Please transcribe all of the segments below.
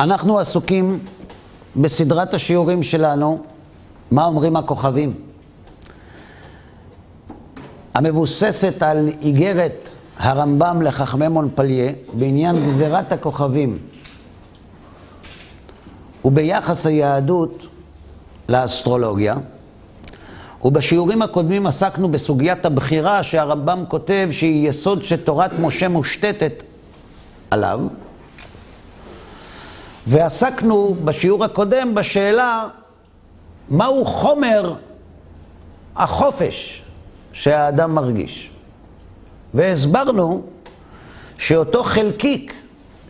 אנחנו עסוקים בסדרת השיעורים שלנו, מה אומרים הכוכבים, המבוססת על איגרת הרמב"ם לחכמי מונפליה בעניין גזירת הכוכבים וביחס היהדות לאסטרולוגיה. ובשיעורים הקודמים עסקנו בסוגיית הבחירה שהרמב"ם כותב שהיא יסוד שתורת משה מושתתת עליו. ועסקנו בשיעור הקודם בשאלה מהו חומר החופש שהאדם מרגיש. והסברנו שאותו חלקיק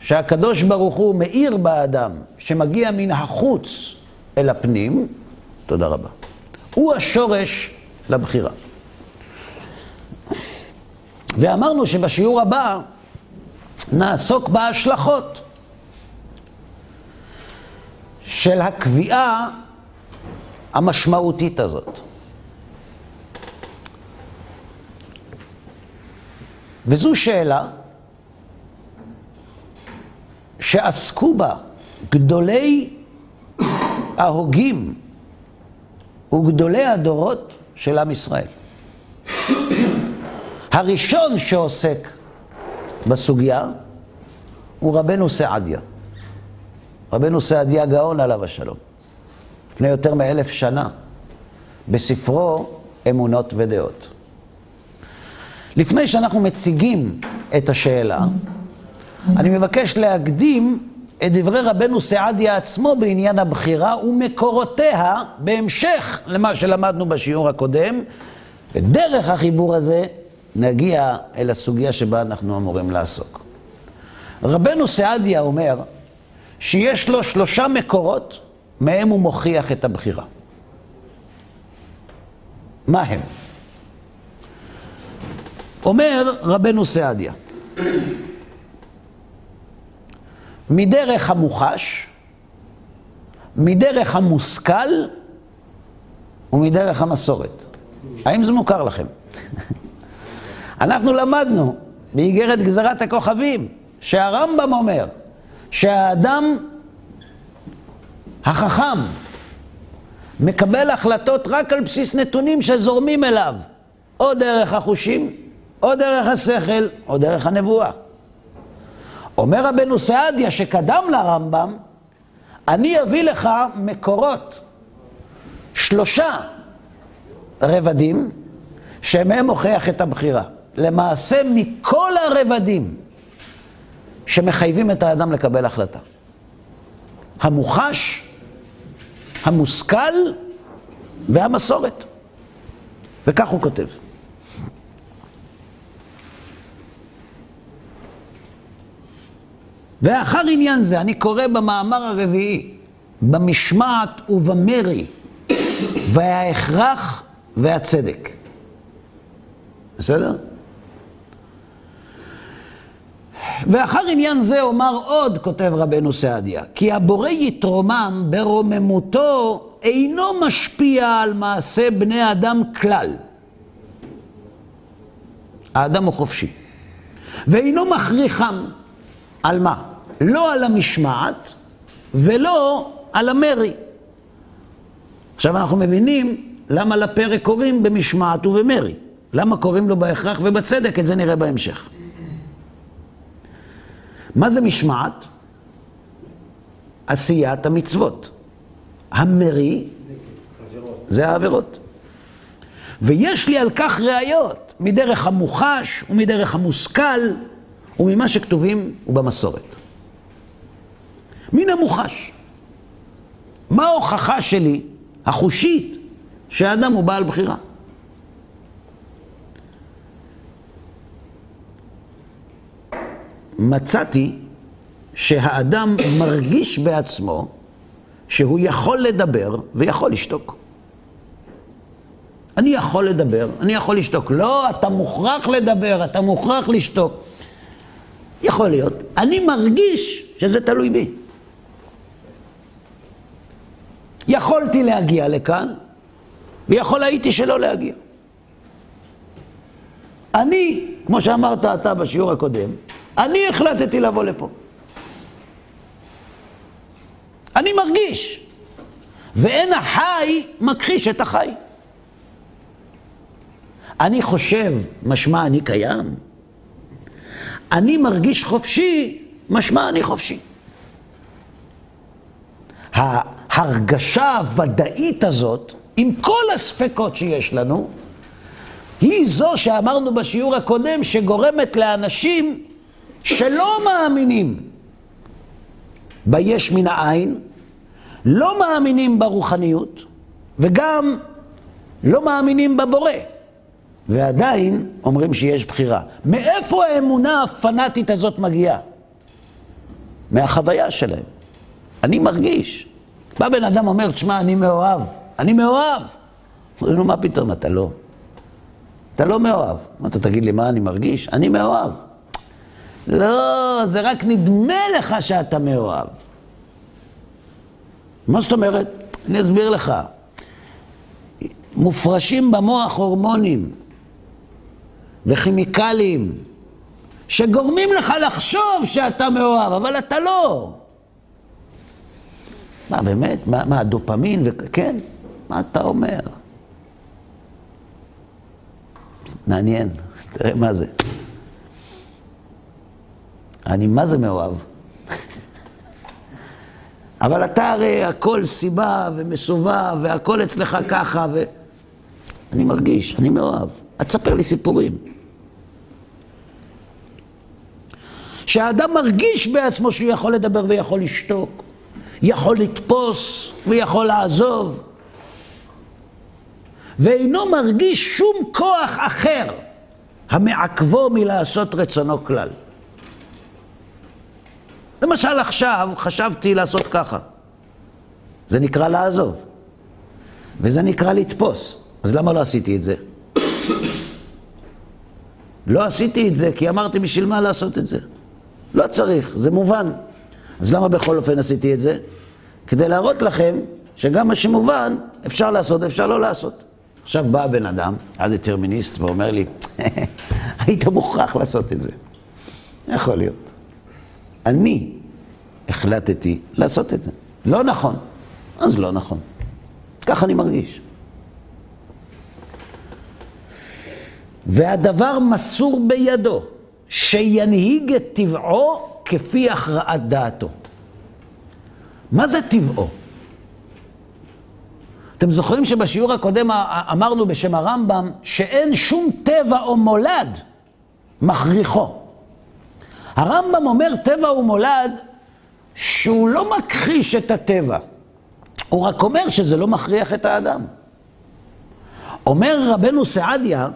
שהקדוש ברוך הוא מאיר באדם, שמגיע מן החוץ אל הפנים, תודה רבה, הוא השורש לבחירה. ואמרנו שבשיעור הבא נעסוק בהשלכות של הקביעה המשמעותית הזאת. וזו שאלה שעסקו בה גדולי ההוגים וגדולי הדורות של עם ישראל. הראשון שעוסק בסוגיה הוא רבנו סעדיה. רבנו סעדיה גאון עליו השלום, לפני יותר מאלף שנה, בספרו אמונות ודעות. לפני שאנחנו מציגים את השאלה, אני מבקש להקדים את דברי רבנו סעדיה עצמו בעניין הבחירה ומקורותיה בהמשך למה שלמדנו בשיעור הקודם, ודרך החיבור הזה נגיע אל הסוגיה שבה אנחנו אמורים לעסוק. רבנו סעדיה אומר שיש לו שלושה מקורות מהם הוא מוכיח את הבחירה. מה הם? אומר רבנו סעדיה, מדרך המוחש, מדרך המושכל ומדרך המסורת. האם זה מוכר לכם? אנחנו למדנו באיגרת גזרת הכוכבים שהרמב"ם אומר שהאדם החכם מקבל החלטות רק על בסיס נתונים שזורמים אליו, או דרך החושים, או דרך השכל, או דרך הנבואה. אומר רבנו סעדיה שקדם לרמב"ם, אני אביא לך מקורות, שלושה רבדים, שמהם מוכיח את הבחירה. למעשה מכל הרבדים שמחייבים את האדם לקבל החלטה. המוחש, המושכל והמסורת. וכך הוא כותב. ואחר עניין זה, אני קורא במאמר הרביעי, במשמעת ובמרי, וההכרח והצדק. בסדר? ואחר עניין זה אומר עוד, כותב רבנו סעדיה, כי הבורא יתרומם ברוממותו אינו משפיע על מעשה בני אדם כלל. האדם הוא חופשי. ואינו מכריחם על מה? לא על המשמעת ולא על המרי. עכשיו אנחנו מבינים למה לפרק קוראים במשמעת ובמרי. למה קוראים לו בהכרח ובצדק, את זה נראה בהמשך. מה זה משמעת? עשיית המצוות. המרי זה העבירות. ויש לי על כך ראיות, מדרך המוחש ומדרך המושכל וממה שכתובים ובמסורת. מן המוחש. מה ההוכחה שלי, החושית, שהאדם הוא בעל בחירה? מצאתי שהאדם מרגיש בעצמו שהוא יכול לדבר ויכול לשתוק. אני יכול לדבר, אני יכול לשתוק. לא, אתה מוכרח לדבר, אתה מוכרח לשתוק. יכול להיות. אני מרגיש שזה תלוי בי. יכולתי להגיע לכאן, ויכול הייתי שלא להגיע. אני, כמו שאמרת אתה בשיעור הקודם, אני החלטתי לבוא לפה. אני מרגיש. ואין החי מכחיש את החי. אני חושב, משמע אני קיים. אני מרגיש חופשי, משמע אני חופשי. ההרגשה הוודאית הזאת, עם כל הספקות שיש לנו, היא זו שאמרנו בשיעור הקודם, שגורמת לאנשים שלא מאמינים ביש מן העין, לא מאמינים ברוחניות, וגם לא מאמינים בבורא. ועדיין אומרים שיש בחירה. מאיפה האמונה הפנאטית הזאת מגיעה? מהחוויה שלהם. אני מרגיש. בא בן אדם אומר, תשמע, אני מאוהב. אני מאוהב. אומרים לו, מה פתאום, אתה לא. אתה לא מאוהב. אתה תגיד לי, מה אני מרגיש? אני מאוהב. לא, זה רק נדמה לך שאתה מאוהב. מה זאת אומרת? אני אסביר לך. מופרשים במוח הורמונים וכימיקלים שגורמים לך לחשוב שאתה מאוהב, אבל אתה לא. מה, באמת? מה, מה הדופמין? ו... כן, מה אתה אומר? מעניין, תראה מה זה. אני מה זה מאוהב? אבל אתה הרי הכל סיבה ומסובב והכל אצלך ככה ו... אני מרגיש, אני מאוהב. אל תספר לי סיפורים. שהאדם מרגיש בעצמו שהוא יכול לדבר ויכול לשתוק, יכול לתפוס ויכול לעזוב, ואינו מרגיש שום כוח אחר המעכבו מלעשות רצונו כלל. למשל עכשיו חשבתי לעשות ככה. זה נקרא לעזוב, וזה נקרא לתפוס. אז למה לא עשיתי את זה? לא עשיתי את זה כי אמרתי בשביל מה לעשות את זה. לא צריך, זה מובן. אז למה בכל אופן עשיתי את זה? כדי להראות לכם שגם מה שמובן אפשר לעשות, אפשר לא לעשות. עכשיו בא הבן אדם, עד דטרמיניסט, ואומר לי, היית מוכרח לעשות את זה. יכול להיות. אני החלטתי לעשות את זה. לא נכון. אז לא נכון. ככה אני מרגיש. והדבר מסור בידו, שינהיג את טבעו כפי הכרעת דעתו. מה זה טבעו? אתם זוכרים שבשיעור הקודם אמרנו בשם הרמב"ם שאין שום טבע או מולד מכריחו. הרמב"ם אומר טבע ומולד שהוא לא מכחיש את הטבע, הוא רק אומר שזה לא מכריח את האדם. אומר רבנו סעדיה,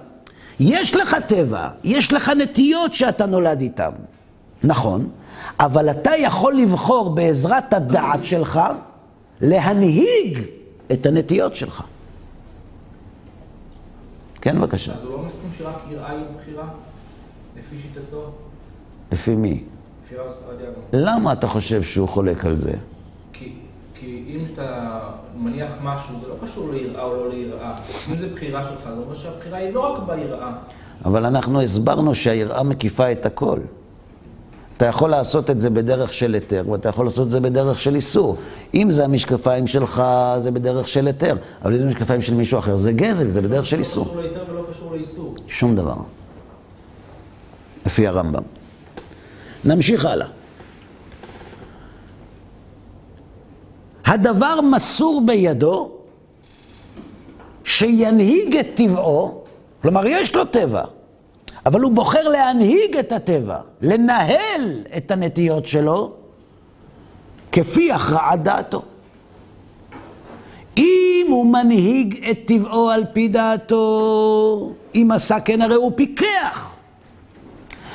יש לך טבע, יש לך נטיות שאתה נולד איתן, נכון, אבל אתה יכול לבחור בעזרת הדעת שלך להנהיג את הנטיות שלך. כן, בבקשה. אז הוא לא מסכים שרק יראה היא בחירה, לפי שיטתו? לפי מי? לפי רב ספרדיה למה אתה חושב שהוא חולק על זה? כי, כי אם אתה מניח משהו, זה לא קשור ליראה או לא ליראה. אם זה בחירה שלך, זה אומר שהבחירה היא לא רק ביראה. אבל אנחנו הסברנו שהיראה מקיפה את הכל. אתה יכול לעשות את זה בדרך של היתר, ואתה יכול לעשות את זה בדרך של איסור. אם זה המשקפיים שלך, זה בדרך של היתר, אבל אם זה המשקפיים של מישהו אחר, זה גזל, זה בדרך של איסור. לא קשור להיתר ולא קשור לאיסור. שום דבר. לפי הרמב"ם. נמשיך הלאה. הדבר מסור בידו שינהיג את טבעו, כלומר יש לו טבע, אבל הוא בוחר להנהיג את הטבע, לנהל את הנטיות שלו כפי הכרעת דעתו. אם הוא מנהיג את טבעו על פי דעתו, אם עשה כן הרי הוא פיקח.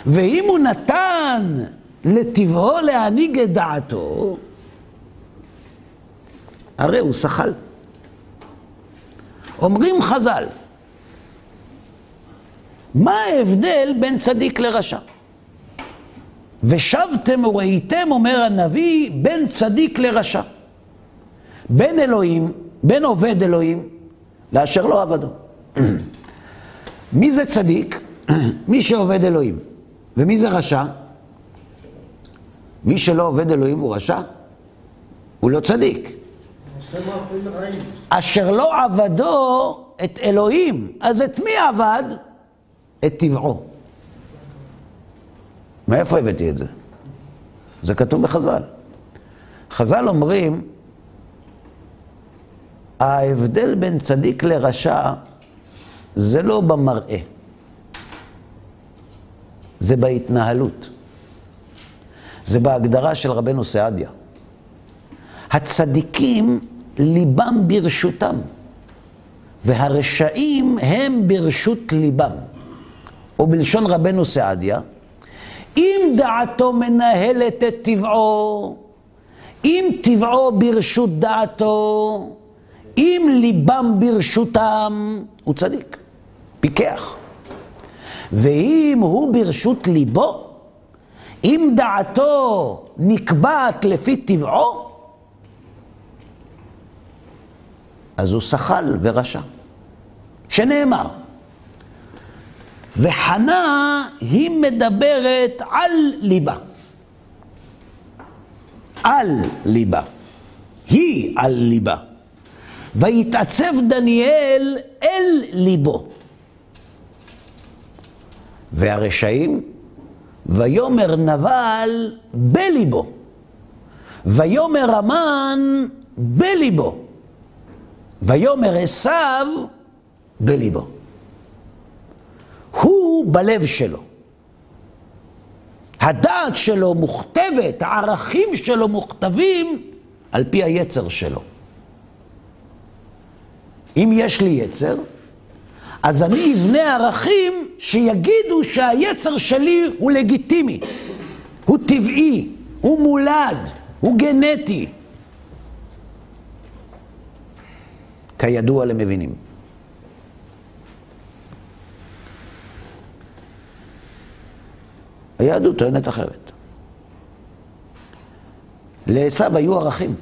ואם הוא נתן לטבעו להנהיג את דעתו, הרי הוא שחל. אומרים חז"ל, מה ההבדל בין צדיק לרשע? ושבתם וראיתם, אומר הנביא, בין צדיק לרשע. בין אלוהים, בין עובד אלוהים, לאשר לא עבדו. מי זה צדיק? מי שעובד אלוהים. ומי זה רשע? מי שלא עובד אלוהים הוא רשע? הוא לא צדיק. אשר לא עבדו את אלוהים, אז את מי עבד? את טבעו. מאיפה הבאתי את זה? זה כתוב בחז"ל. חז"ל אומרים, ההבדל בין צדיק לרשע זה לא במראה, זה בהתנהלות. זה בהגדרה של רבנו סעדיה. הצדיקים, ליבם ברשותם, והרשעים הם ברשות ליבם. או בלשון רבנו סעדיה, אם דעתו מנהלת את טבעו, אם טבעו ברשות דעתו, אם ליבם ברשותם, הוא צדיק, פיקח. ואם הוא ברשות ליבו, אם דעתו נקבעת לפי טבעו, אז הוא שחל ורשע. שנאמר, וחנה היא מדברת על ליבה. על ליבה. היא על ליבה. ויתעצב דניאל אל ליבו. והרשעים, ויאמר נבל בליבו. ויאמר המן בליבו. ויאמר עשיו בליבו. הוא בלב שלו. הדעת שלו מוכתבת, הערכים שלו מוכתבים על פי היצר שלו. אם יש לי יצר, אז אני אבנה ערכים שיגידו שהיצר שלי הוא לגיטימי, הוא טבעי, הוא מולד, הוא גנטי. כידוע למבינים. היהדות טוענת אחרת. לעשו היו ערכים.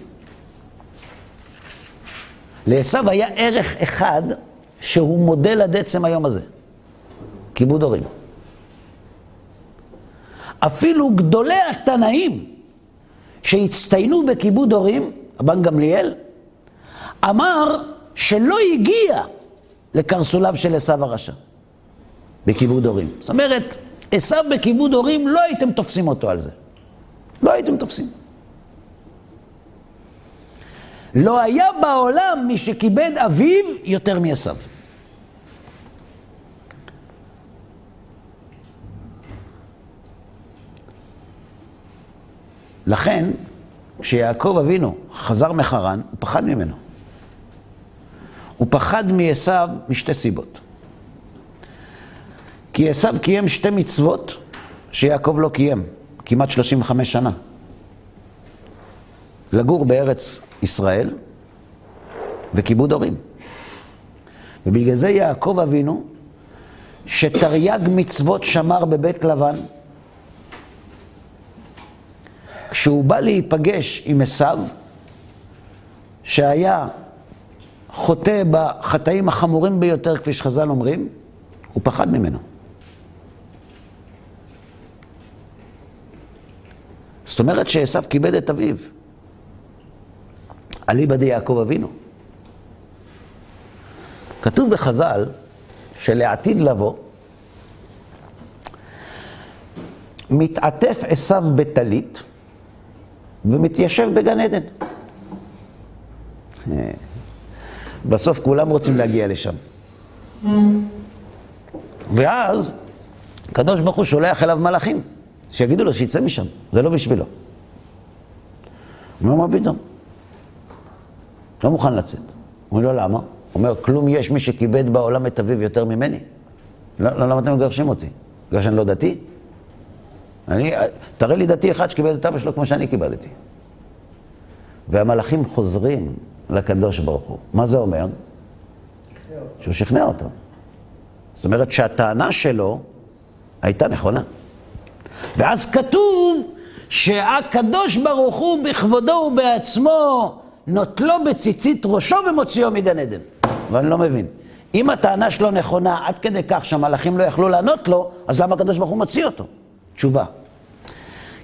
לעשו היה ערך אחד שהוא מודל עד עצם היום הזה, כיבוד הורים. אפילו גדולי התנאים שהצטיינו בכיבוד הורים, רבן גמליאל, אמר שלא הגיע לקרסוליו של עשו הרשע בכיבוד הורים. זאת אומרת, עשו בכיבוד הורים, לא הייתם תופסים אותו על זה. לא הייתם תופסים. לא היה בעולם מי שכיבד אביו יותר מעשו. לכן, כשיעקב אבינו חזר מחרן, הוא פחד ממנו. הוא פחד מעשו משתי סיבות. כי עשו קיים שתי מצוות שיעקב לא קיים, כמעט 35 שנה. לגור בארץ ישראל וכיבוד הורים. ובגלל זה יעקב אבינו, שתרי"ג מצוות שמר בבית לבן, כשהוא בא להיפגש עם עשו, שהיה חוטא בחטאים החמורים ביותר, כפי שחז"ל אומרים, הוא פחד ממנו. זאת אומרת שעשו כיבד את אביו. אליבא דיעקב אבינו. כתוב בחז"ל שלעתיד לבוא, מתעטף עשו בטלית ומתיישב בגן עדן. בסוף כולם רוצים להגיע לשם. ואז הקדוש ברוך הוא שולח אליו מלאכים, שיגידו לו שיצא משם, זה לא בשבילו. הוא אומר, מה פתאום? לא מוכן לצאת. אומר לו, למה? הוא אומר, כלום יש מי שכיבד בעולם את אביו יותר ממני. לא, לא, למה אתם מגרשים אותי? בגלל שאני לא דתי? אני, תראה לי דתי אחד שכיבד את אבא שלו כמו שאני כיבדתי. והמלאכים חוזרים לקדוש ברוך הוא. מה זה אומר? שהוא שכנע אותם. זאת אומרת שהטענה שלו הייתה נכונה. ואז כתוב שהקדוש ברוך הוא בכבודו ובעצמו נוטלו בציצית ראשו ומוציאו מגן עדן. ואני לא מבין. אם הטענה שלו נכונה עד כדי כך שהמלאכים לא יכלו לענות לו, אז למה הקדוש ברוך הוא מוציא אותו? תשובה.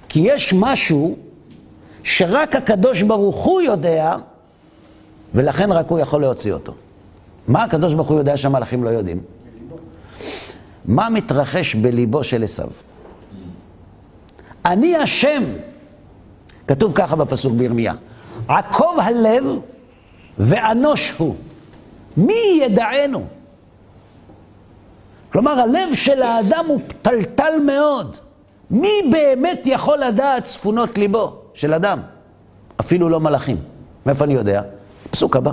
כי יש משהו שרק הקדוש ברוך הוא יודע, ולכן רק הוא יכול להוציא אותו. מה הקדוש ברוך הוא יודע שהמלאכים לא יודעים? מה מתרחש בליבו של עשיו? אני השם, כתוב ככה בפסוק בירמיה, עקוב הלב ואנוש הוא. מי ידענו? כלומר, הלב של האדם הוא פתלתל מאוד. מי באמת יכול לדעת צפונות ליבו של אדם? אפילו לא מלאכים. מאיפה אני יודע? פסוק הבא.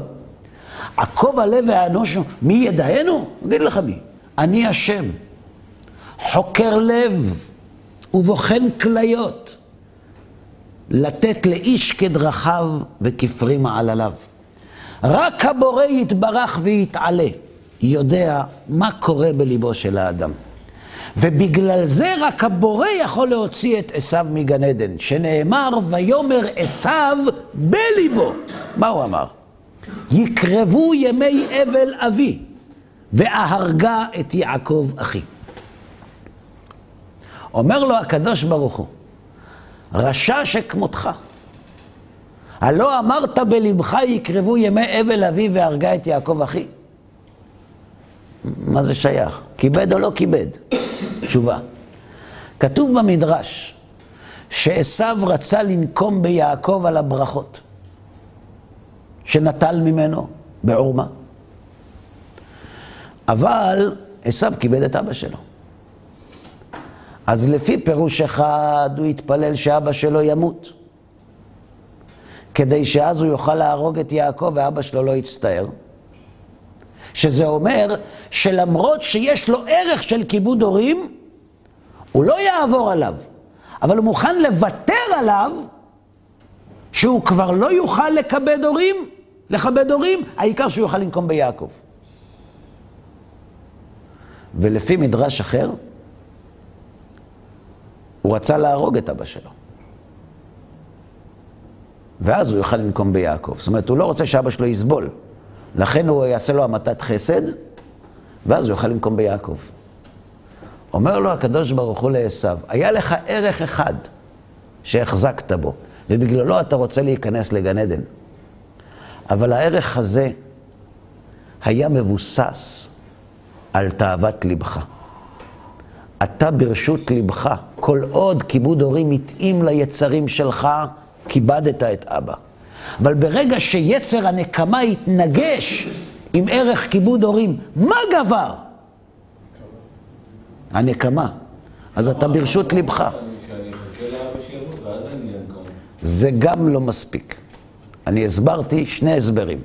עקוב הלב והאנוש, מי ידענו? אגיד לך מי. אני השם, חוקר לב ובוחן כליות, לתת לאיש כדרכיו וכפרי מעלליו. רק הבורא יתברך ויתעלה, יודע מה קורה בליבו של האדם. ובגלל זה רק הבורא יכול להוציא את עשיו מגן עדן, שנאמר, ויאמר עשיו בליבו. מה הוא אמר? יקרבו ימי אבל אבי, ואהרגה את יעקב אחי. אומר לו הקדוש ברוך הוא, רשע שכמותך, הלא אמרת בלבך יקרבו ימי אבל אבי והרגה את יעקב אחי? מה זה שייך? כיבד או לא כיבד? תשובה. כתוב במדרש שעשו רצה לנקום ביעקב על הברכות שנטל ממנו בעורמה. אבל עשו כיבד את אבא שלו. אז לפי פירוש אחד, הוא התפלל שאבא שלו ימות. כדי שאז הוא יוכל להרוג את יעקב ואבא שלו לא יצטער. שזה אומר שלמרות שיש לו ערך של כיבוד הורים, הוא לא יעבור עליו, אבל הוא מוכן לוותר עליו, שהוא כבר לא יוכל לכבד הורים, לכבד הורים, העיקר שהוא יוכל לנקום ביעקב. ולפי מדרש אחר, הוא רצה להרוג את אבא שלו. ואז הוא יוכל לנקום ביעקב. זאת אומרת, הוא לא רוצה שאבא שלו יסבול. לכן הוא יעשה לו המתת חסד, ואז הוא יוכל לנקום ביעקב. אומר לו הקדוש ברוך הוא לעשו, היה לך ערך אחד שהחזקת בו, ובגללו אתה רוצה להיכנס לגן עדן. אבל הערך הזה היה מבוסס על תאוות לבך. אתה ברשות לבך, כל עוד כיבוד הורים התאים ליצרים שלך, כיבדת את אבא. אבל ברגע שיצר הנקמה התנגש עם ערך כיבוד הורים, מה גבר? הנקמה. אז אתה ברשות לבך. זה גם לא מספיק. אני הסברתי שני הסברים.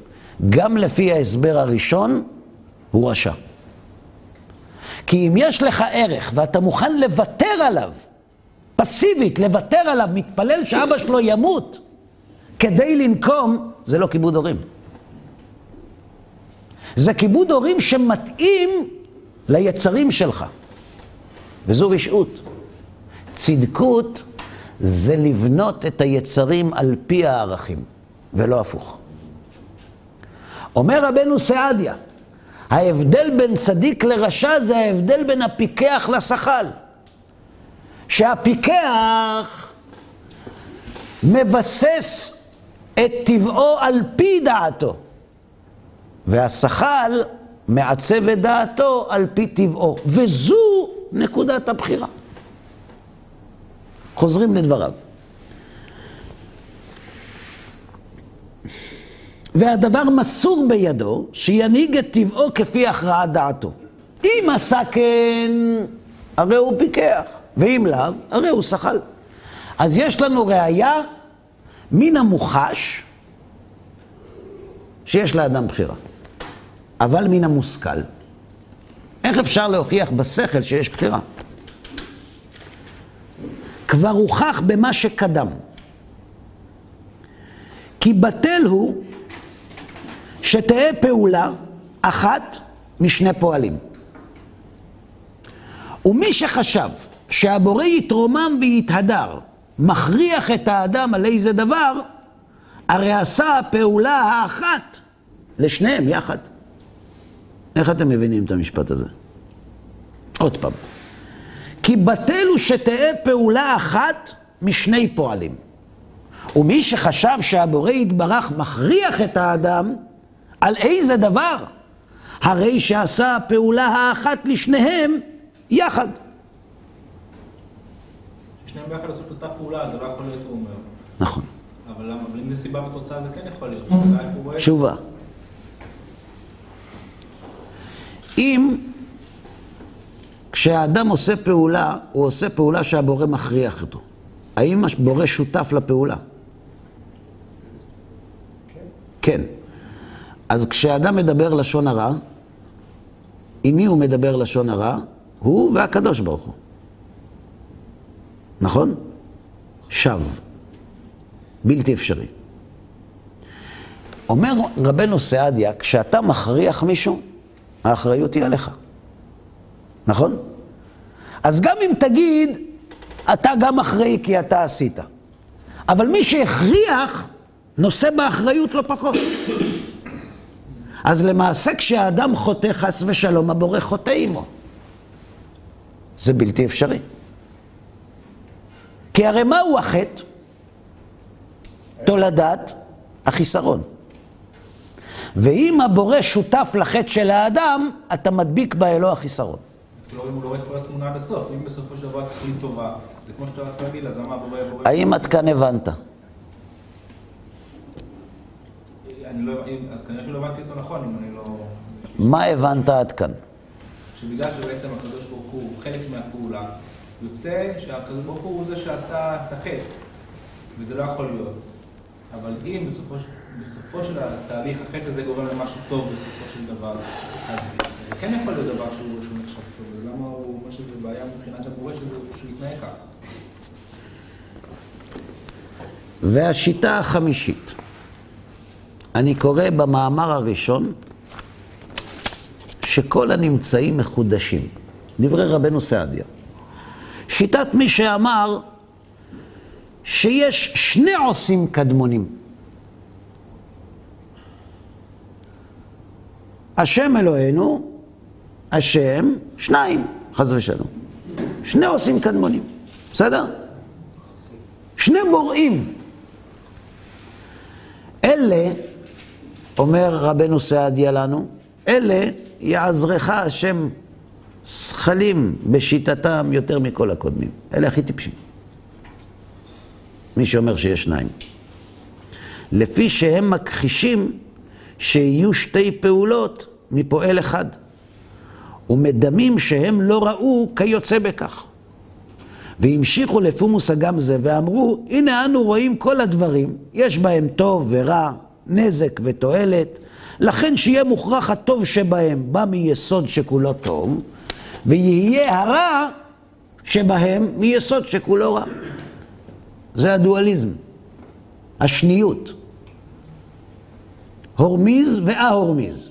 גם לפי ההסבר הראשון, הוא רשע. כי אם יש לך ערך ואתה מוכן לוותר עליו, פסיבית, לוותר עליו, מתפלל שאבא שלו ימות, כדי לנקום, זה לא כיבוד הורים. זה כיבוד הורים שמתאים ליצרים שלך, וזו רשעות. צדקות זה לבנות את היצרים על פי הערכים, ולא הפוך. אומר רבנו סעדיה, ההבדל בין צדיק לרשע זה ההבדל בין הפיקח לשחל. שהפיקח מבסס את טבעו על פי דעתו, והשחל מעצב את דעתו על פי טבעו, וזו נקודת הבחירה. חוזרים לדבריו. והדבר מסור בידו, שינהיג את טבעו כפי הכרעת דעתו. אם עשה כן, הרי הוא פיקח, ואם לאו, הרי הוא שחל. אז יש לנו ראייה מן המוחש שיש לאדם בחירה, אבל מן המושכל. איך אפשר להוכיח בשכל שיש בחירה? כבר הוכח במה שקדם. כי בטל הוא שתהא פעולה אחת משני פועלים. ומי שחשב שהבורא יתרומם ויתהדר, מכריח את האדם על איזה דבר, הרי עשה הפעולה האחת לשניהם יחד. איך אתם מבינים את המשפט הזה? עוד פעם. כי בטל הוא שתהא פעולה אחת משני פועלים. ומי שחשב שהבורא יתברך מכריח את האדם, על איזה דבר? הרי שעשה הפעולה האחת לשניהם יחד. שניהם ביחד לעשות אותה פעולה, זה לא יכול להיות, הוא אומר. נכון. אבל למה? אבל אם זה סיבה ותוצאה זה כן יכול להיות. את זה. תשובה. אם כשהאדם עושה פעולה, הוא עושה פעולה שהבורא מכריח אותו. האם הבורא שותף לפעולה? כן. אז כשאדם מדבר לשון הרע, עם מי הוא מדבר לשון הרע? הוא והקדוש ברוך הוא. נכון? שב. בלתי אפשרי. אומר רבנו סעדיה, כשאתה מכריח מישהו, האחריות היא עליך. נכון? אז גם אם תגיד, אתה גם אחראי כי אתה עשית. אבל מי שהכריח, נושא באחריות לא פחות. אז למעשה כשהאדם חוטא חס ושלום, הבורא חוטא עמו. זה בלתי אפשרי. כי הרי מהו החטא? תולדת החיסרון. ואם הבורא שותף לחטא של האדם, אתה מדביק באלוה החיסרון. אז כאילו אם הוא לא רואה את כל התמונה עד הסוף, אם בסופו של דבר תכלית טובה, זה כמו שאתה הולך להגיד, אז למה הבורא הבורא... האם עד כאן הבנת? אני לא, אז כנראה שלא הבנתי אותו נכון, אם אני לא... מה הבנת עד כאן? שבגלל שבעצם הקדוש ברוך הוא חלק מהפעולה, יוצא שהקדוש ברוך הוא זה שעשה את החטא, וזה לא יכול להיות. אבל אם בסופו, בסופו של התהליך החטא הזה גורם למשהו טוב בסופו של דבר, אז זה כן יכול להיות דבר שהוא, נחשב טוב, ולמה הוא אומר שזה בעיה מבחינת הבורא שהוא יתנהג ככה? והשיטה החמישית, אני קורא במאמר הראשון שכל הנמצאים מחודשים, דברי רבנו סעדיה. שיטת מי שאמר שיש שני עושים קדמונים. השם אלוהינו, השם, שניים, חס ושלום. שני עושים קדמונים, בסדר? שני בוראים. אלה, אומר רבנו סעדיה לנו, אלה יעזרך השם זכלים בשיטתם יותר מכל הקודמים. אלה הכי טיפשים. מי שאומר שיש שניים. לפי שהם מכחישים שיהיו שתי פעולות מפועל אחד, ומדמים שהם לא ראו כיוצא בכך. והמשיכו לפי מושגם זה ואמרו, הנה אנו רואים כל הדברים, יש בהם טוב ורע, נזק ותועלת, לכן שיהיה מוכרח הטוב שבהם בא מיסוד שכולו טוב, ויהיה הרע שבהם מיסוד שכולו רע. זה הדואליזם, השניות. הורמיז ואה-הורמיז.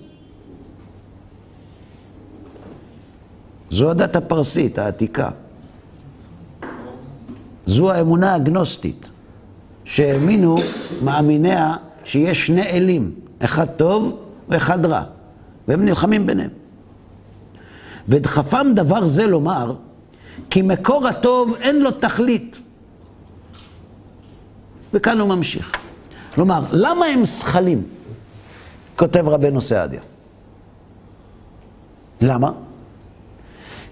זו הדת הפרסית העתיקה. זו האמונה הגנוסטית, שהאמינו מאמיניה שיש שני אלים, אחד טוב ואחד רע, והם נלחמים ביניהם. ודחפם דבר זה לומר, כי מקור הטוב אין לו תכלית. וכאן הוא ממשיך. כלומר, למה הם זכלים? כותב רבנו סעדיה. למה?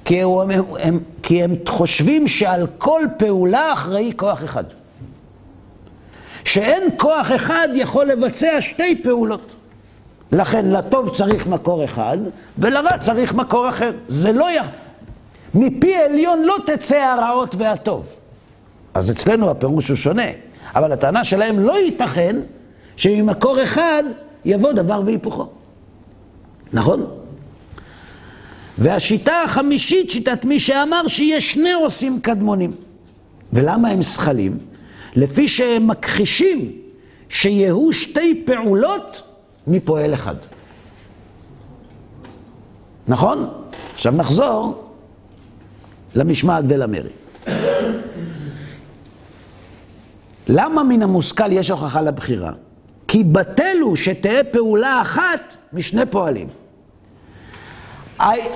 כי הם, הם, כי הם חושבים שעל כל פעולה אחראי כוח אחד. שאין כוח אחד יכול לבצע שתי פעולות. לכן לטוב צריך מקור אחד, ולרע צריך מקור אחר. זה לא י... מפי עליון לא תצא הרעות והטוב. אז אצלנו הפירוש הוא שונה. אבל הטענה שלהם לא ייתכן שממקור אחד יבוא דבר והיפוכו. נכון? והשיטה החמישית, שיטת מי שאמר שיש שני עושים קדמונים. ולמה הם זכלים? לפי שהם מכחישים שיהיו שתי פעולות מפועל אחד. נכון? עכשיו נחזור למשמעת ולמרי. למה מן המושכל יש הוכחה לבחירה? כי בטל הוא שתהא פעולה אחת משני פועלים.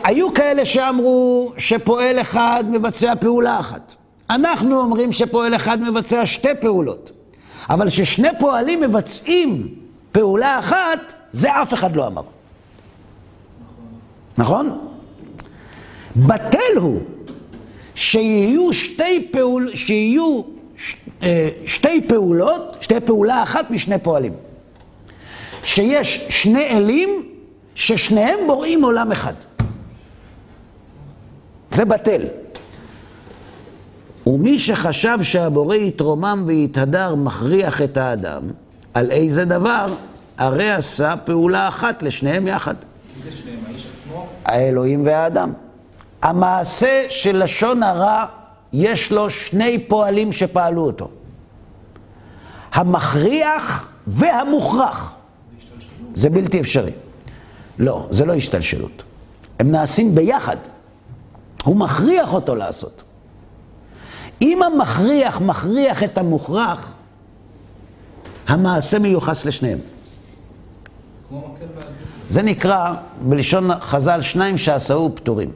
היו כאלה שאמרו שפועל אחד מבצע פעולה אחת. אנחנו אומרים שפועל אחד מבצע שתי פעולות. אבל ששני פועלים מבצעים פעולה אחת, זה אף אחד לא אמר. נכון? בטל הוא שיהיו שתי, פעול, שיהיו ש, אה, שתי פעולות, שתי פעולה אחת משני פועלים. שיש שני אלים ששניהם בוראים עולם אחד. זה בטל. ומי שחשב שהבורא יתרומם ויתהדר מכריח את האדם, על איזה דבר? הרי עשה פעולה אחת לשניהם יחד. זה שניהם? האיש עצמו? האלוהים והאדם. המעשה של לשון הרע, יש לו שני פועלים שפעלו אותו. המכריח והמוכרח. זה בלתי אפשרי. לא, זה לא השתלשלות. הם נעשים ביחד. הוא מכריח אותו לעשות. אם המכריח מכריח את המוכרח, המעשה מיוחס לשניהם. זה נקרא, בלשון חז"ל, שניים שעשהו פטורים.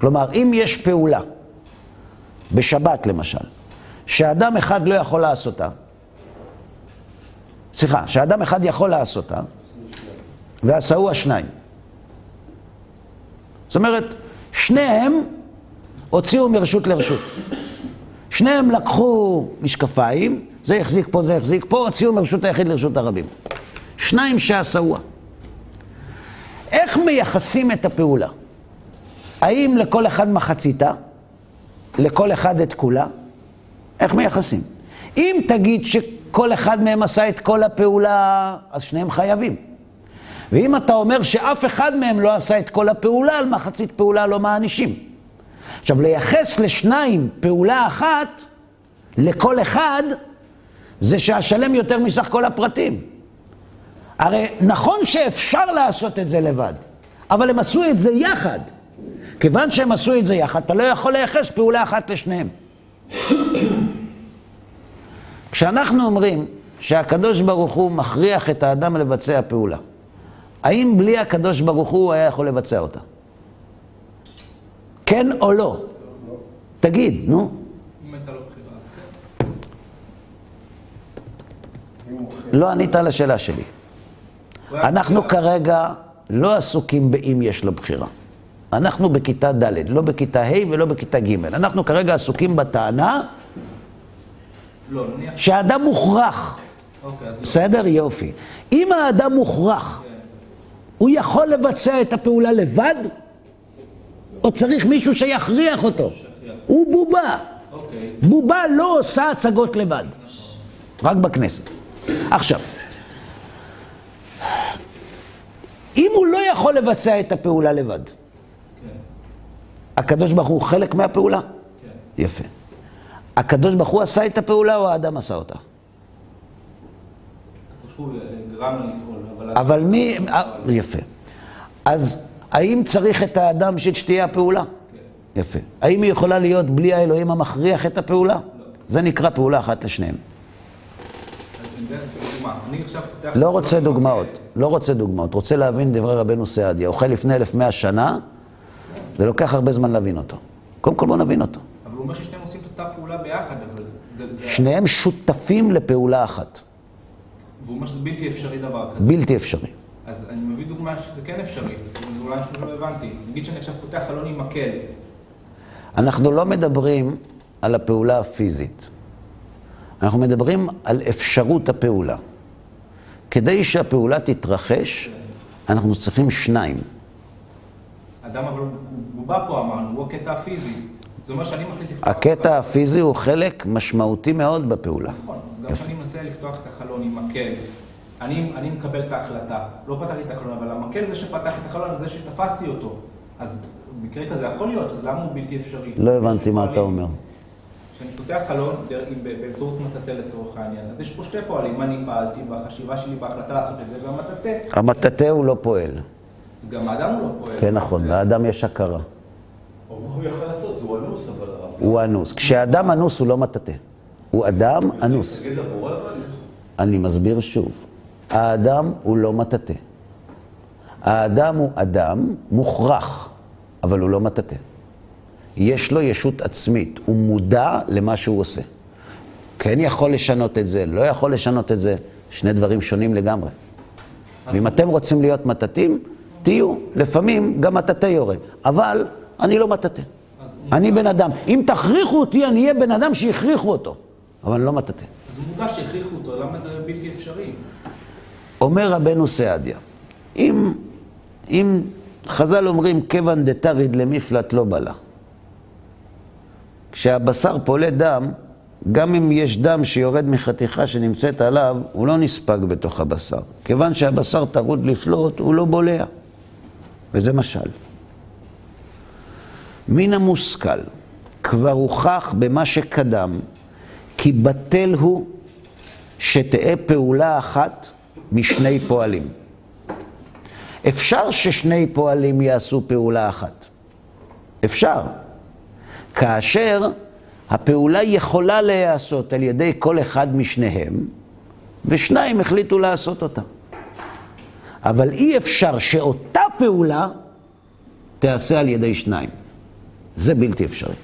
כלומר, אם יש פעולה, בשבת למשל, שאדם אחד לא יכול לעשותה, סליחה, שאדם אחד יכול לעשותה, ועשהו השניים. זאת אומרת, שניהם הוציאו מרשות לרשות. שניהם לקחו משקפיים, זה החזיק פה, זה החזיק פה, הוציאו מרשות היחיד לרשות הרבים. שניים שעשאוה. איך מייחסים את הפעולה? האם לכל אחד מחציתה? לכל אחד את כולה? איך מייחסים? אם תגיד שכל אחד מהם עשה את כל הפעולה, אז שניהם חייבים. ואם אתה אומר שאף אחד מהם לא עשה את כל הפעולה, על מחצית פעולה לא מענישים. עכשיו, לייחס לשניים פעולה אחת, לכל אחד, זה שהשלם יותר מסך כל הפרטים. הרי נכון שאפשר לעשות את זה לבד, אבל הם עשו את זה יחד. כיוון שהם עשו את זה יחד, אתה לא יכול לייחס פעולה אחת לשניהם. כשאנחנו אומרים שהקדוש ברוך הוא מכריח את האדם לבצע פעולה, האם בלי הקדוש ברוך הוא היה יכול לבצע אותה? כן או לא? תגיד, נו. אם הייתה לו בחירה, אז כן. לא ענית על השאלה שלי. אנחנו. כרגע לא עסוקים באם יש לו בחירה. אנחנו בכיתה ד', לא בכיתה ה' ולא בכיתה ג'. אנחנו כרגע עסוקים בטענה לא. שהאדם מוכרח. אוקיי, לא. בסדר? יופי. אם האדם מוכרח, הוא יכול לבצע את הפעולה לבד? או צריך מישהו שיכריח אותו? הוא בובה. אוקיי. בובה לא עושה הצגות לבד. רק בכנסת. עכשיו, אם הוא לא יכול לבצע את הפעולה לבד, כן, הקדוש ברוך הוא חלק מהפעולה? כן. יפה. הקדוש ברוך הוא עשה את הפעולה או האדם עשה אותה? אבל... מי... אה, יפה. אז האם צריך את האדם שתהיה הפעולה? כן. יפה. האם היא יכולה להיות בלי האלוהים המכריח את הפעולה? זה נקרא פעולה אחת לשניהם. לא רוצה דוגמאות, לא רוצה דוגמאות. רוצה להבין דברי רבנו סעדיה. חי לפני 1100 שנה, זה לוקח הרבה זמן להבין אותו. קודם כל בוא נבין אותו. אבל הוא אומר ששניהם עושים את אותה פעולה ביחד, אבל. זה- שניהם שותפים לפעולה אחת. והוא אומר שזה בלתי אפשרי דבר כזה. בלתי אפשרי. אז אני מביא דוגמה שזה כן אפשרי, אז אולי אני לא הבנתי. נגיד שאני עכשיו פותח חלון עם מקל. אנחנו לא מדברים על הפעולה הפיזית. אנחנו מדברים על אפשרות הפעולה. כדי שהפעולה תתרחש, אנחנו צריכים שניים. אדם אבל הוא בא פה אמרנו, הוא הקטע הפיזי. זה אומר שאני מחליט לפתוח... הקטע הפיזי הוא חלק משמעותי מאוד בפעולה. נכון, גם כשאני מנסה לפתוח את החלון עם מקל, אני, אני מקבל את ההחלטה. לא פתחתי את החלון, אבל המקל זה שפתח את החלון, זה שתפסתי אותו. אז במקרה כזה יכול להיות, אז למה הוא בלתי אפשרי? לא הבנתי מה אתה. אומר. כשאני פותח חלון באמצעות מטאטא לצורך העניין, אז יש פה שתי פועלים, אני פעלתי בחשיבה שלי, בהחלטה לעשות את זה, והמטאטא. המטאטא הוא לא פועל. גם האדם הוא לא פועל. כן, נכון, לאדם יש הכרה. או מה הוא יכול לעשות? הוא אנוס, אבל. הוא אנוס. כשאדם אנוס הוא לא מטאטא. הוא אדם אנוס. אני מסביר שוב. האדם הוא לא מטאטא. האדם הוא אדם מוכרח, אבל הוא לא מטאטא. יש לו ישות עצמית, הוא מודע למה שהוא עושה. כן יכול לשנות את זה, לא יכול לשנות את זה, שני דברים שונים לגמרי. ואם אתם רוצים להיות מטאטים, תהיו. לפעמים גם מטאטא יורה, אבל אני לא מטאטא. אני בן אדם. אם תכריחו אותי, אני אהיה בן אדם שהכריחו אותו, אבל אני לא מטאטא. אז הוא מודע שהכריחו אותו, למה זה בלתי אפשרי? אומר רבנו סעדיה, אם, אם חז"ל אומרים, כיוון דתריד למפלט לא בלה. כשהבשר פולט דם, גם אם יש דם שיורד מחתיכה שנמצאת עליו, הוא לא נספג בתוך הבשר. כיוון שהבשר טרוד לפלוט, הוא לא בולע. וזה משל. מן המושכל, כבר הוכח במה שקדם, כי בטל הוא שתהא פעולה אחת משני פועלים. אפשר ששני פועלים יעשו פעולה אחת. אפשר. כאשר הפעולה יכולה להיעשות על ידי כל אחד משניהם, ושניים החליטו לעשות אותה. אבל אי אפשר שאותה פעולה תיעשה על ידי שניים. זה בלתי אפשרי.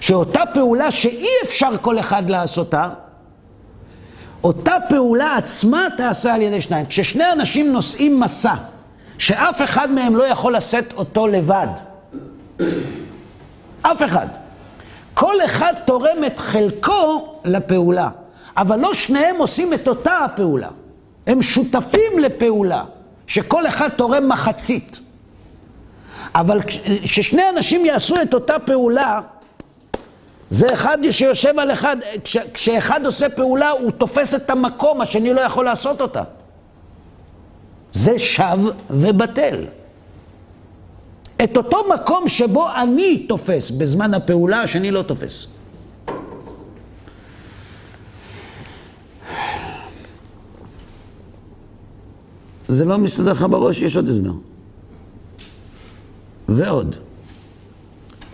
שאותה פעולה שאי אפשר כל אחד לעשותה, אותה פעולה עצמה תעשה על ידי שניים. כששני אנשים נושאים מסע, שאף אחד מהם לא יכול לשאת אותו לבד, אף אחד. כל אחד תורם את חלקו לפעולה, אבל לא שניהם עושים את אותה הפעולה. הם שותפים לפעולה, שכל אחד תורם מחצית. אבל כששני אנשים יעשו את אותה פעולה, זה אחד שיושב על אחד, כש, כשאחד עושה פעולה הוא תופס את המקום, השני לא יכול לעשות אותה. זה שב ובטל. את אותו מקום שבו אני תופס בזמן הפעולה, השני לא תופס. זה לא מסתדר לך בראש, יש עוד הסבר. ועוד.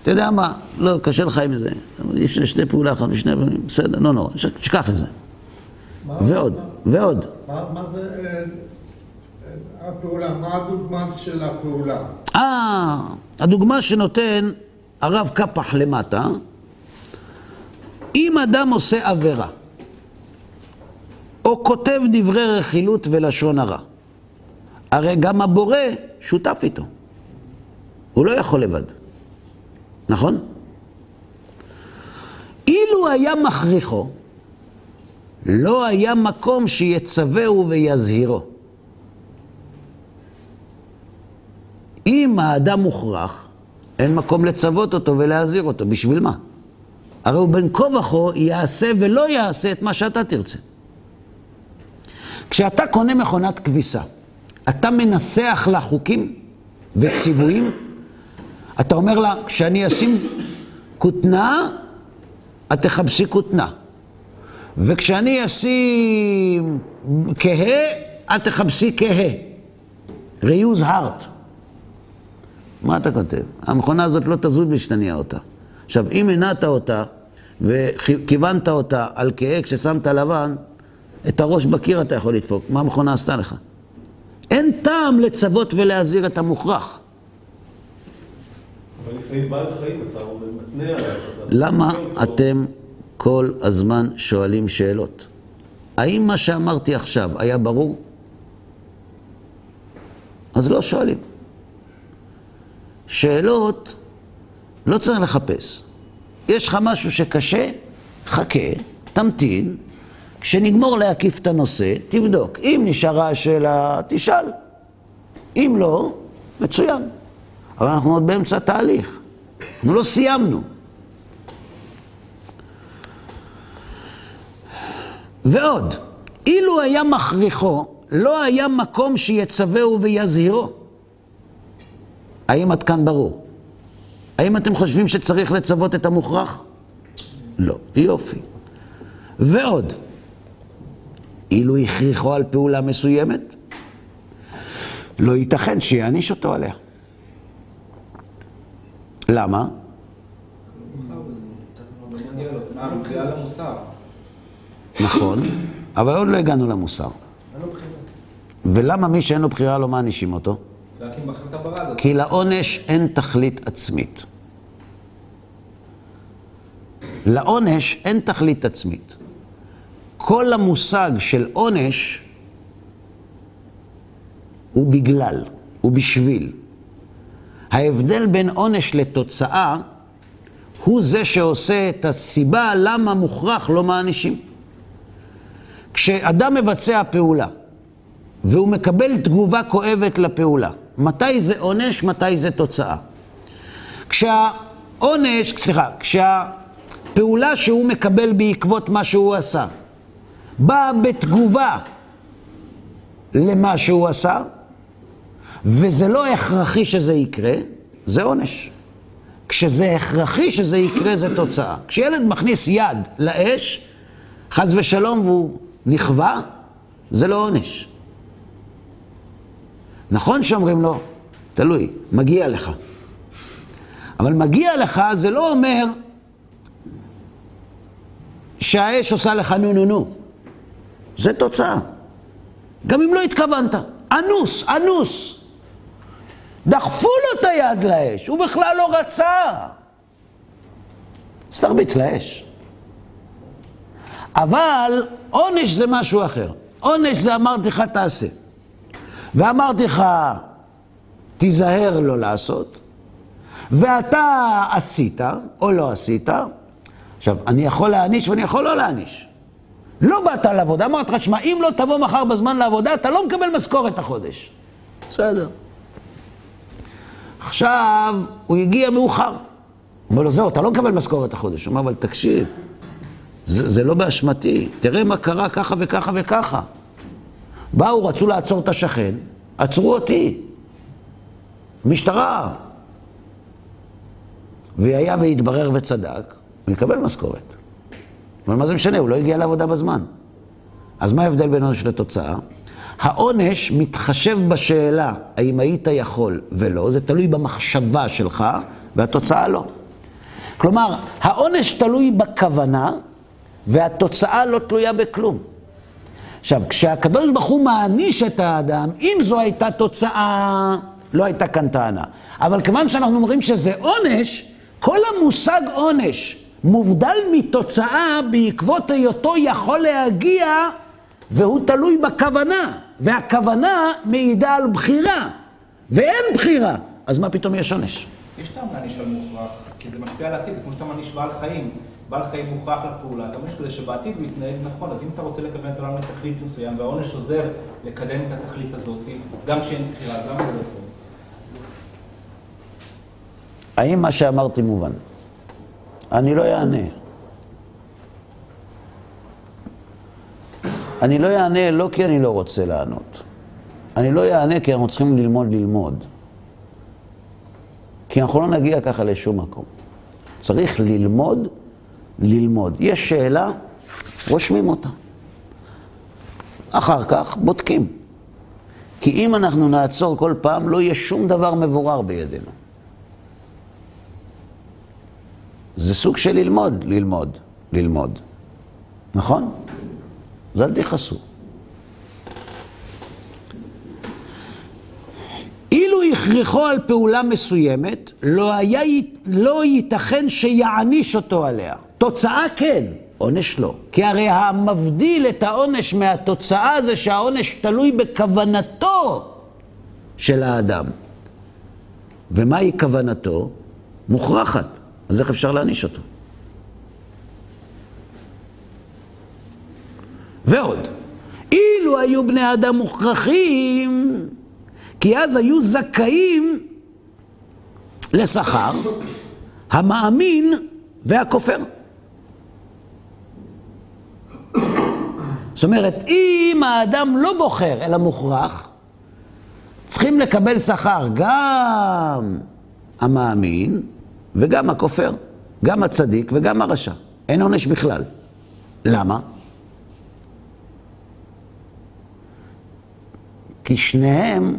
אתה יודע מה, לא, קשה לך עם זה. אי אפשר שתי פעולה אחת ושני פעמים, בסדר, לא נורא, שכח את זה. ועוד, ועוד. מה זה אה, הפעולה? מה הדוגמה של הפעולה? אה, הדוגמה שנותן הרב קפח למטה, אם אדם עושה עבירה, או כותב דברי רכילות ולשון הרע, הרי גם הבורא שותף איתו. הוא לא יכול לבד, נכון? אילו היה מכריחו, לא היה מקום שיצווהו ויזהירו. אם האדם מוכרח, אין מקום לצוות אותו ולהזהיר אותו. בשביל מה? הרי הוא בין כה וכה יעשה ולא יעשה את מה שאתה תרצה. כשאתה קונה מכונת כביסה, אתה מנסח לה חוקים וציוויים, אתה אומר לה, כשאני אשים כותנה, את תכבסי כותנה. וכשאני אשים כהה, את תכבסי כהה. reuse heart. מה אתה כותב? המכונה הזאת לא תזוז בלי שתניע אותה. עכשיו, אם הנעת אותה וכיוונת אותה על כהה כששמת לבן, את הראש בקיר אתה יכול לדפוק. מה המכונה עשתה לך? אין טעם לצוות ולהזהיר את המוכרח. למה אתם כל הזמן שואלים שאלות? האם מה שאמרתי עכשיו היה ברור? אז לא שואלים. שאלות לא צריך לחפש. יש לך משהו שקשה, חכה, תמתין, כשנגמור להקיף את הנושא, תבדוק. אם נשארה השאלה, תשאל. אם לא, מצוין. אבל אנחנו עוד באמצע התהליך. אנחנו לא סיימנו. ועוד, אילו היה מכריחו, לא היה מקום שיצווהו ויזהירו. האם עד כאן ברור? האם אתם חושבים שצריך לצוות את המוכרח? לא. יופי. ועוד, אילו הכריחו על פעולה מסוימת, לא ייתכן שיעניש אותו עליה. למה? נכון, אבל עוד לא הגענו למוסר. ולמה מי שאין לו בחירה לא מענישים אותו? כי לעונש אין תכלית עצמית. לעונש אין תכלית עצמית. כל המושג של עונש הוא בגלל, הוא בשביל. ההבדל בין עונש לתוצאה הוא זה שעושה את הסיבה למה מוכרח לא מענישים. כשאדם מבצע פעולה והוא מקבל תגובה כואבת לפעולה, מתי זה עונש, מתי זה תוצאה? כשהעונש, סליחה, כשהפעולה שהוא מקבל בעקבות מה שהוא עשה באה בתגובה למה שהוא עשה, וזה לא הכרחי שזה יקרה, זה עונש. כשזה הכרחי שזה יקרה, זה תוצאה. כשילד מכניס יד לאש, חס ושלום, והוא נכווה, זה לא עונש. נכון שאומרים לו, תלוי, מגיע לך. אבל מגיע לך זה לא אומר שהאש עושה לך נו נו נו. זה תוצאה. גם אם לא התכוונת. אנוס, אנוס. דחפו לו את היד לאש, הוא בכלל לא רצה. אז תרביץ לאש. אבל עונש זה משהו אחר. עונש זה אמרתי לך תעשה. ואמרתי לך, תיזהר לא לעשות, ואתה עשית או לא עשית. עכשיו, אני יכול להעניש ואני יכול לא להעניש. לא באת לעבודה, אמרתי לך, שמע, אם לא תבוא מחר בזמן לעבודה, אתה לא מקבל משכורת החודש. בסדר. עכשיו, הוא הגיע מאוחר. אומר לו, זהו, אתה לא מקבל משכורת החודש. הוא אומר, אבל תקשיב, זה, זה לא באשמתי, תראה מה קרה ככה וככה וככה. באו, רצו לעצור את השכן, עצרו אותי. משטרה. והיה והתברר וצדק, הוא יקבל משכורת. אבל מה זה משנה, הוא לא הגיע לעבודה בזמן. אז מה ההבדל בין עונש לתוצאה? העונש מתחשב בשאלה האם היית יכול ולא, זה תלוי במחשבה שלך, והתוצאה לא. כלומר, העונש תלוי בכוונה, והתוצאה לא תלויה בכלום. עכשיו, כשהקדוש ברוך הוא מעניש את האדם, אם זו הייתה תוצאה, לא הייתה כאן טענה. אבל כיוון שאנחנו אומרים שזה עונש, כל המושג עונש מובדל מתוצאה בעקבות היותו יכול להגיע והוא תלוי בכוונה, והכוונה מעידה על בחירה, ואין בחירה, אז מה פתאום יש עונש? יש טעם להעניש על מוכרח, כי זה משפיע על העתיד, זה כמו שאתה מעניש בעל חיים. בעל חיים מוכרח לפעולה, אתה מעניש כדי שבעתיד הוא יתנהג נכון, אז אם אתה רוצה לקדם את העולם לתכלית מסוים, והעונש עוזר לקדם את התכלית הזאת, גם שאין בחירה, גם לא טוב. האם מה שאמרתי מובן? אני לא אענה. אני לא אענה לא כי אני לא רוצה לענות. אני לא אענה כי אנחנו צריכים ללמוד ללמוד. כי אנחנו לא נגיע ככה לשום מקום. צריך ללמוד, ללמוד. יש שאלה, רושמים אותה. אחר כך בודקים. כי אם אנחנו נעצור כל פעם, לא יהיה שום דבר מבורר בידינו. זה סוג של ללמוד, ללמוד, ללמוד. נכון? אז אל תכעסו. אילו הכריחו על פעולה מסוימת, לא, היה, לא ייתכן שיעניש אותו עליה. תוצאה כן, עונש לא. כי הרי המבדיל את העונש מהתוצאה זה שהעונש תלוי בכוונתו של האדם. ומהי כוונתו? מוכרחת. אז איך אפשר להעניש אותו? ועוד, אילו היו בני אדם מוכרחים, כי אז היו זכאים לשכר, המאמין והכופר. זאת אומרת, אם האדם לא בוחר אלא מוכרח, צריכים לקבל שכר גם המאמין וגם הכופר, גם הצדיק וגם הרשע. אין עונש בכלל. למה? כי שניהם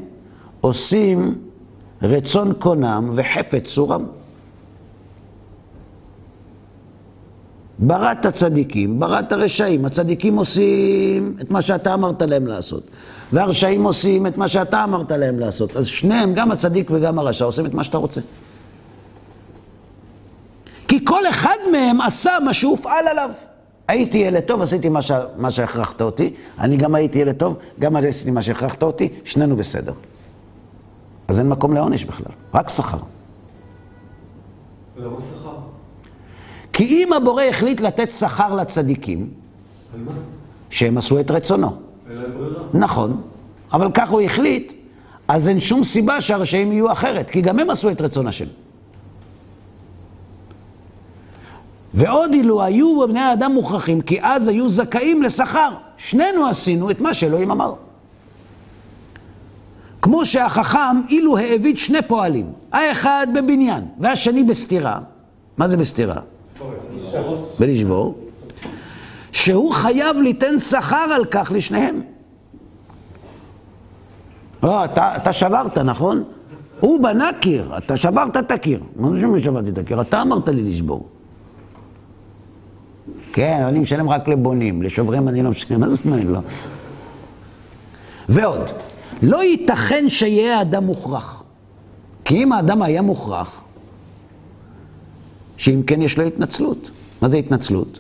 עושים רצון קונם וחפץ צורם. בראת הצדיקים, בראת הרשעים. הצדיקים עושים את מה שאתה אמרת להם לעשות, והרשעים עושים את מה שאתה אמרת להם לעשות. אז שניהם, גם הצדיק וגם הרשע, עושים את מה שאתה רוצה. כי כל אחד מהם עשה מה שהופעל עליו. הייתי ילד טוב, עשיתי מה, ש... מה שהכרחת אותי, אני גם הייתי ילד טוב, גם עשיתי מה שהכרחת אותי, שנינו בסדר. אז אין מקום לעונש בכלל, רק שכר. למה שכר? כי אם הבורא החליט לתת שכר לצדיקים? שהם עשו את רצונו. נכון, אבל כך הוא החליט, אז אין שום סיבה שהרשעים יהיו אחרת, כי גם הם עשו את רצון השם. ועוד אילו היו בני האדם מוכרחים, כי אז היו זכאים לשכר. שנינו עשינו את מה שאלוהים אמר. כמו שהחכם, אילו העביד שני פועלים, האחד בבניין והשני בסתירה, מה זה בסתירה? ולשבור, שהוא חייב ליתן שכר על כך לשניהם. לא, אתה, אתה שברת, נכון? הוא בנה קיר, אתה שברת את הקיר. מה זה שאני שברתי את הקיר? אתה אמרת לי לשבור. כן, אני משלם רק לבונים, לשוברים אני לא משלם, מה זאת אומרת לא? ועוד, לא ייתכן שיהיה אדם מוכרח. כי אם האדם היה מוכרח, שאם כן יש לו התנצלות. מה זה התנצלות?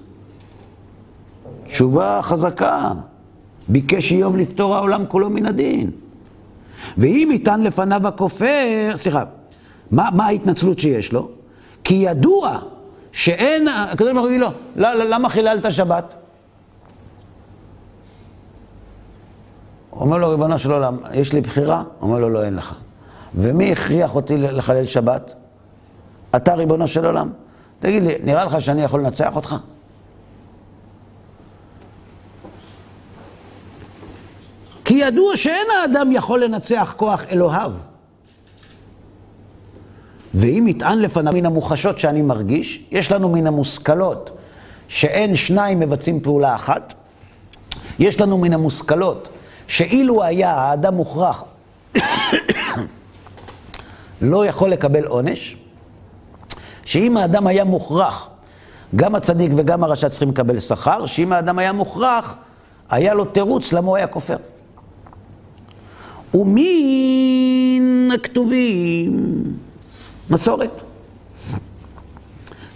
תשובה חזקה. ביקש איוב לפתור העולם כולו מן הדין. ואם יטען לפניו הכופר, סליחה, מה, מה ההתנצלות שיש לו? כי ידוע שאין, הקדוש ברוך הוא יגיד לו, לא, לא, למה חיללת שבת? אומר לו, ריבונו של עולם, יש לי בחירה? אומר לו, לא, אין לך. ומי הכריח אותי לחלל שבת? אתה, ריבונו של עולם. תגיד לי, נראה לך שאני יכול לנצח אותך? כי ידוע שאין האדם יכול לנצח כוח אלוהיו. ואם יטען לפניו מן המוחשות שאני מרגיש, יש לנו מן המושכלות שאין שניים מבצעים פעולה אחת. יש לנו מן המושכלות שאילו היה האדם מוכרח לא יכול לקבל עונש, שאם האדם היה מוכרח, גם הצדיק וגם הרשע צריכים לקבל שכר, שאם האדם היה מוכרח, היה לו תירוץ למה הוא היה כופר. ומן הכתובים, מסורת.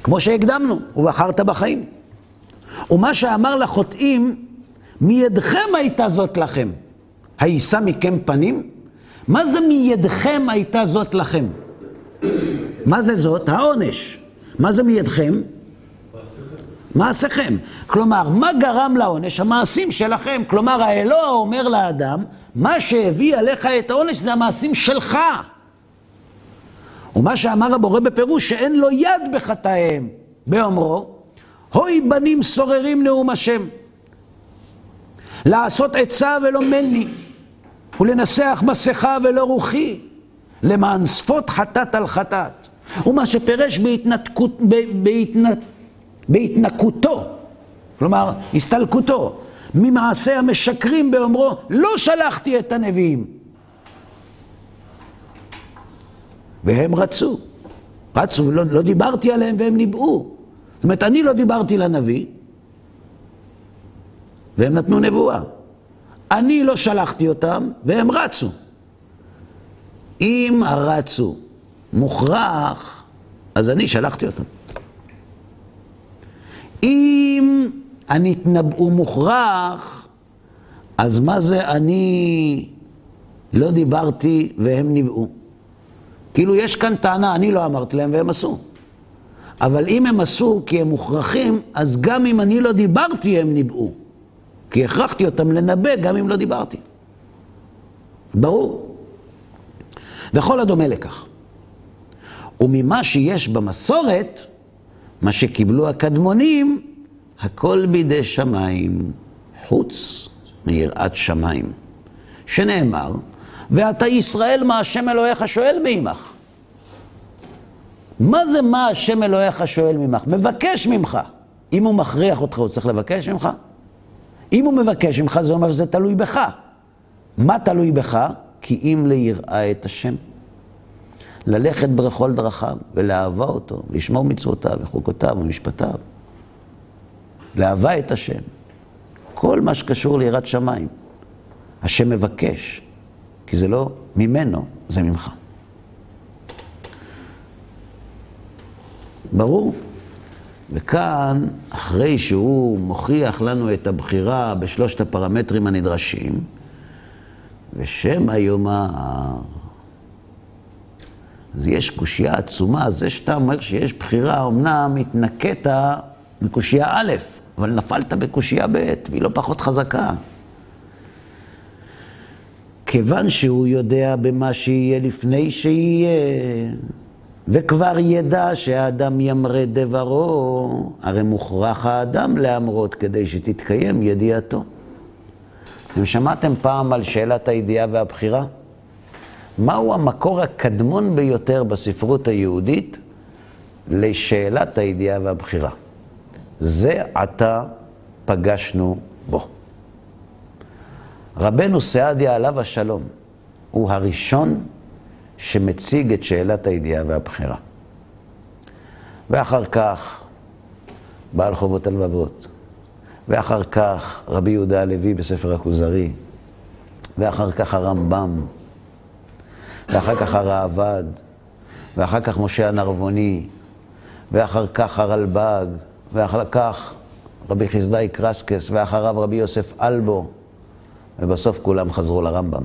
כמו שהקדמנו, ובחרת בחיים. ומה שאמר לחוטאים, מידכם הייתה זאת לכם. הישא מכם פנים? מה זה מידכם הייתה זאת לכם? מה זה זאת? העונש. מה זה מידכם? מעשיכם. כלומר, מה גרם לעונש? המעשים שלכם. כלומר, האלוה אומר לאדם, מה שהביא עליך את העונש זה המעשים שלך. ומה שאמר הבורא בפירוש, שאין לו יד בחטאיהם, באומרו, הוי בנים סוררים נאום השם. לעשות עצה ולא מני, ולנסח מסכה ולא רוחי, למען שפות חטאת על חטאת. ומה שפירש בהתנתקות, בהתנת, בהתנקותו, כלומר, הסתלקותו, ממעשה המשקרים באומרו, לא שלחתי את הנביאים. והם רצו, רצו, ולא לא דיברתי עליהם והם ניבאו. זאת אומרת, אני לא דיברתי לנביא, והם נתנו נבואה. אני לא שלחתי אותם, והם רצו. אם הרצו מוכרח, אז אני שלחתי אותם. אם הנתנבאו מוכרח, אז מה זה אני לא דיברתי והם ניבאו? כאילו יש כאן טענה, אני לא אמרתי להם והם עשו. אבל אם הם עשו כי הם מוכרחים, אז גם אם אני לא דיברתי הם ניבאו. כי הכרחתי אותם לנבא גם אם לא דיברתי. ברור. וכל הדומה לכך. וממה שיש במסורת, מה שקיבלו הקדמונים, הכל בידי שמיים, חוץ מיראת שמיים. שנאמר, ואתה ישראל מה השם אלוהיך שואל מעמך. מה זה מה השם אלוהיך שואל ממך? מבקש ממך. אם הוא מכריח אותך, הוא צריך לבקש ממך? אם הוא מבקש ממך, זה אומר שזה תלוי בך. מה תלוי בך? כי אם ליראה את השם. ללכת בכל דרכיו ולאהבה אותו, לשמור מצוותיו וחוקותיו ומשפטיו. לאהבה את השם. כל מה שקשור ליראת שמיים. השם מבקש, כי זה לא ממנו, זה ממך. ברור? וכאן, אחרי שהוא מוכיח לנו את הבחירה בשלושת הפרמטרים הנדרשים, ושמא יאמר, אז יש קושייה עצומה, זה שאתה אומר שיש בחירה, אמנם התנקית מקושייה א', אבל נפלת בקושייה ב', והיא לא פחות חזקה. כיוון שהוא יודע במה שיהיה לפני שיהיה, וכבר ידע שהאדם ימרה דברו, הרי מוכרח האדם להמרות כדי שתתקיים ידיעתו. אתם שמעתם פעם על שאלת הידיעה והבחירה? מהו המקור הקדמון ביותר בספרות היהודית לשאלת הידיעה והבחירה? זה עתה פגשנו בו. רבנו סעדיה עליו השלום הוא הראשון שמציג את שאלת הידיעה והבחירה. ואחר כך בעל חובות הלבבות, ואחר כך רבי יהודה הלוי בספר הכוזרי, ואחר כך הרמב"ם, ואחר כך הראב"ד, ואחר כך משה הנרבוני, ואחר כך הרלב"ג, ואחר כך רבי חסדאי קרסקס, ואחריו רבי יוסף אלבו, ובסוף כולם חזרו לרמב"ם.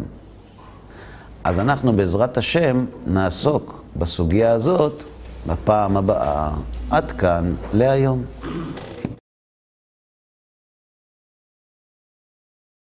אז אנחנו בעזרת השם נעסוק בסוגיה הזאת בפעם הבאה. עד כאן להיום.